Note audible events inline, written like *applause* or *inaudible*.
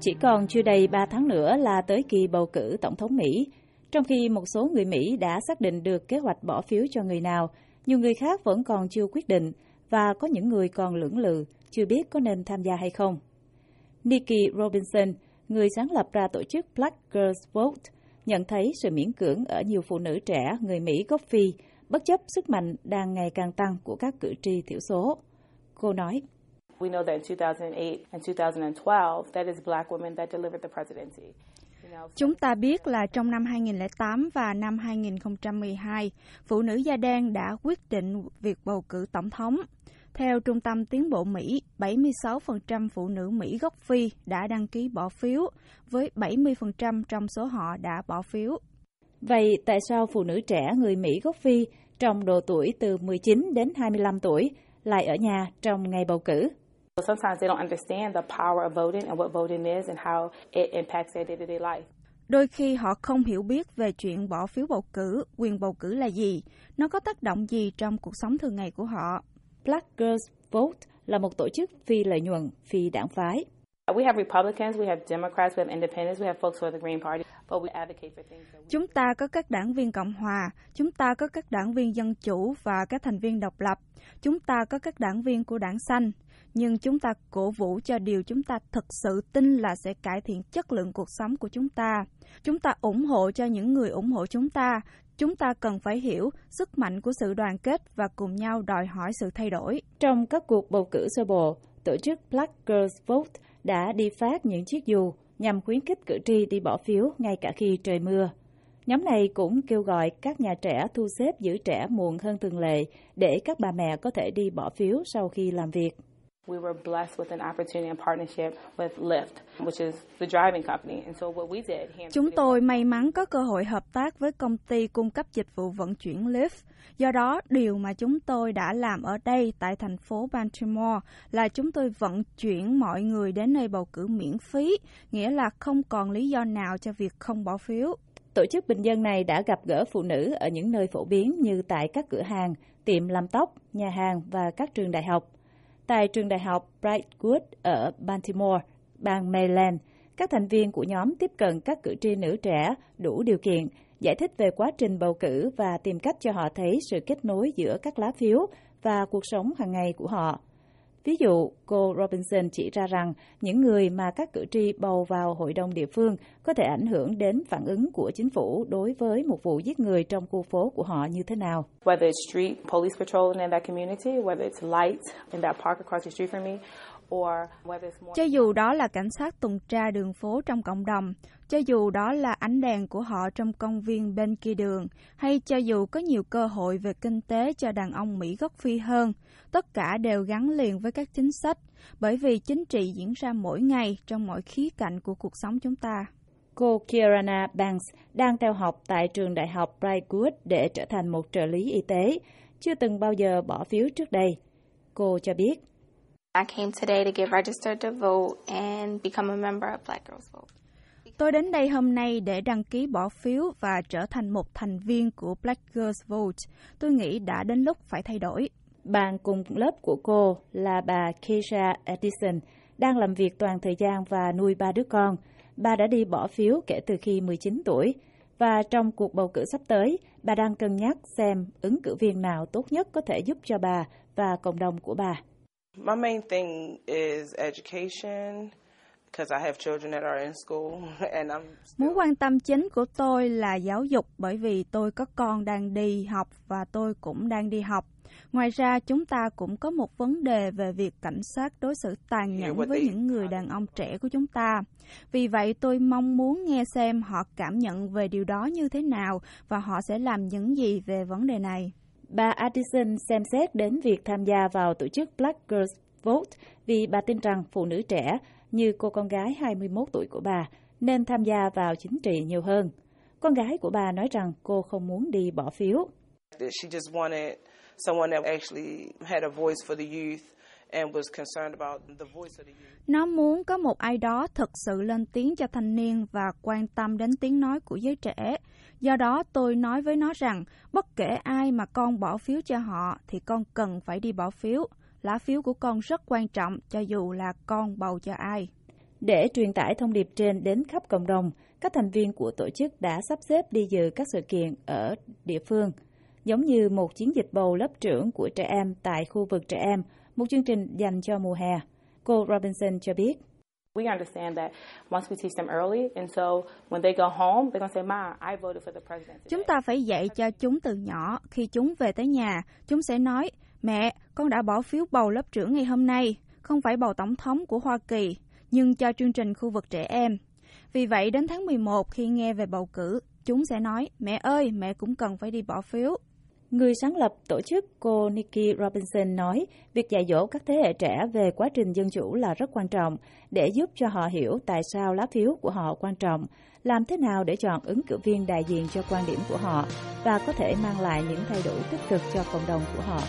Chỉ còn chưa đầy 3 tháng nữa là tới kỳ bầu cử tổng thống Mỹ. Trong khi một số người Mỹ đã xác định được kế hoạch bỏ phiếu cho người nào, nhiều người khác vẫn còn chưa quyết định và có những người còn lưỡng lự, chưa biết có nên tham gia hay không. Nikki Robinson, người sáng lập ra tổ chức Black Girls Vote, nhận thấy sự miễn cưỡng ở nhiều phụ nữ trẻ người Mỹ gốc Phi, bất chấp sức mạnh đang ngày càng tăng của các cử tri thiểu số. Cô nói, We know that in 2008 and 2012, that is black women that delivered the presidency. Chúng ta biết là trong năm 2008 và năm 2012, phụ nữ da đen đã quyết định việc bầu cử tổng thống. Theo Trung tâm Tiến bộ Mỹ, 76% phụ nữ Mỹ gốc Phi đã đăng ký bỏ phiếu, với 70% trong số họ đã bỏ phiếu. Vậy tại sao phụ nữ trẻ người Mỹ gốc Phi trong độ tuổi từ 19 đến 25 tuổi lại ở nhà trong ngày bầu cử? Sometimes they don't understand the power of voting and what voting is and how it impacts their day-to-day life. Đôi khi họ không hiểu biết về chuyện bỏ phiếu bầu cử, quyền bầu cử là gì, nó có tác động gì trong cuộc sống thường ngày của họ. Black Girls Vote là một tổ chức phi lợi nhuận, phi đảng phái. We have Republicans, we have Democrats, we have independents, we have folks for the Green Party, but we advocate for things that we... Chúng ta có các đảng viên Cộng hòa, chúng ta có các đảng viên Dân Chủ và các thành viên độc lập, chúng ta có các đảng viên của đảng xanh, nhưng chúng ta cổ vũ cho điều chúng ta thực sự tin là sẽ cải thiện chất lượng cuộc sống của chúng ta. Chúng ta ủng hộ cho những người ủng hộ chúng ta. Chúng ta cần phải hiểu sức mạnh của sự đoàn kết và cùng nhau đòi hỏi sự thay đổi. Trong các cuộc bầu cử sơ bộ, tổ chức Black Girls Vote đã đi phát những chiếc dù nhằm khuyến khích cử tri đi bỏ phiếu ngay cả khi trời mưa. Nhóm này cũng kêu gọi các nhà trẻ thu xếp giữ trẻ muộn hơn thường lệ để các bà mẹ có thể đi bỏ phiếu sau khi làm việc. We were blessed with an opportunity and partnership with Lyft, which is the driving company. And so what we did here Chúng tôi may mắn có cơ hội hợp tác với công ty cung cấp dịch vụ vận chuyển Lyft. Do đó, điều mà chúng tôi đã làm ở đây tại thành phố Baltimore là chúng tôi vận chuyển mọi người đến nơi bầu cử miễn phí, nghĩa là không còn lý do nào cho việc không bỏ phiếu. Tổ chức bình dân này đã gặp gỡ phụ nữ ở những nơi phổ biến như tại các cửa hàng, tiệm làm tóc, nhà hàng và các trường đại học. Tại trường đại học Brightwood ở Baltimore, bang Maryland, các thành viên của nhóm tiếp cận các cử tri nữ trẻ đủ điều kiện, giải thích về quá trình bầu cử và tìm cách cho họ thấy sự kết nối giữa các lá phiếu và cuộc sống hàng ngày của họ. Ví dụ, cô Robinson chỉ ra rằng những người mà các cử tri bầu vào hội đồng địa phương có thể ảnh hưởng đến phản ứng của chính phủ đối với một vụ giết người trong khu phố của họ như thế nào. Whether it's street police patrolling in that community, whether it's lights in that park across the street from me, cho dù đó là cảnh sát tuần tra đường phố trong cộng đồng, cho dù đó là ánh đèn của họ trong công viên bên kia đường, hay cho dù có nhiều cơ hội về kinh tế cho đàn ông Mỹ gốc Phi hơn, tất cả đều gắn liền với các chính sách, bởi vì chính trị diễn ra mỗi ngày trong mọi khía cạnh của cuộc sống chúng ta. Cô Kirana Banks đang theo học tại trường đại học Brightwood để trở thành một trợ lý y tế, chưa từng bao giờ bỏ phiếu trước đây. Cô cho biết. I came today to get registered to vote and become a member of Black Girls Vote. Tôi đến đây hôm nay để đăng ký bỏ phiếu và trở thành một thành viên của Black Girls Vote. Tôi nghĩ đã đến lúc phải thay đổi. Bạn cùng lớp của cô là bà Keisha Edison, đang làm việc toàn thời gian và nuôi ba đứa con. Bà đã đi bỏ phiếu kể từ khi 19 tuổi và trong cuộc bầu cử sắp tới, bà đang cân nhắc xem ứng cử viên nào tốt nhất có thể giúp cho bà và cộng đồng của bà. My main thing is education because I have children that are in school *laughs* and I'm Mối quan tâm chính của tôi là giáo dục bởi vì tôi có con đang đi học và tôi cũng đang đi học. Ngoài ra, chúng ta cũng có một vấn đề về việc cảnh sát đối xử tàn nhẫn với những người đàn ông trẻ của chúng ta. Vì vậy, tôi mong muốn nghe xem họ cảm nhận về điều đó như thế nào và họ sẽ làm những gì về vấn đề này. Bà Addison xem xét đến việc tham gia vào tổ chức Black Girls Vote vì bà tin rằng phụ nữ trẻ như cô con gái 21 tuổi của bà nên tham gia vào chính trị nhiều hơn. Con gái của bà nói rằng cô không muốn đi bỏ phiếu. she just wanted someone that actually had a voice for the youth and was concerned about the voice of the youth. Nó muốn có một ai đó thực sự lên tiếng cho thanh niên và quan tâm đến tiếng nói của giới trẻ. Do đó tôi nói với nó rằng bất kể ai mà con bỏ phiếu cho họ thì con cần phải đi bỏ phiếu. Lá phiếu của con rất quan trọng cho dù là con bầu cho ai. Để truyền tải thông điệp trên đến khắp cộng đồng, các thành viên của tổ chức đã sắp xếp đi dự các sự kiện ở địa phương, giống như một chiến dịch bầu lớp trưởng của trẻ em tại khu vực trẻ em, một chương trình dành cho mùa hè. Cô Robinson cho biết. We understand that once we teach them early, and so when they go home, they're going to say, Ma, I voted for the president. Chúng ta phải dạy cho chúng từ nhỏ. Khi chúng về tới nhà, chúng sẽ nói, mẹ, con đã bỏ phiếu bầu lớp trưởng ngày hôm nay, không phải bầu tổng thống của Hoa Kỳ, nhưng cho chương trình khu vực trẻ em. Vì vậy, đến tháng 11 khi nghe về bầu cử, chúng sẽ nói, mẹ ơi, mẹ cũng cần phải đi bỏ phiếu. Người sáng lập tổ chức cô Nikki Robinson nói việc dạy dỗ các thế hệ trẻ về quá trình dân chủ là rất quan trọng để giúp cho họ hiểu tại sao lá phiếu của họ quan trọng, làm thế nào để chọn ứng cử viên đại diện cho quan điểm của họ và có thể mang lại những thay đổi tích cực cho cộng đồng của họ.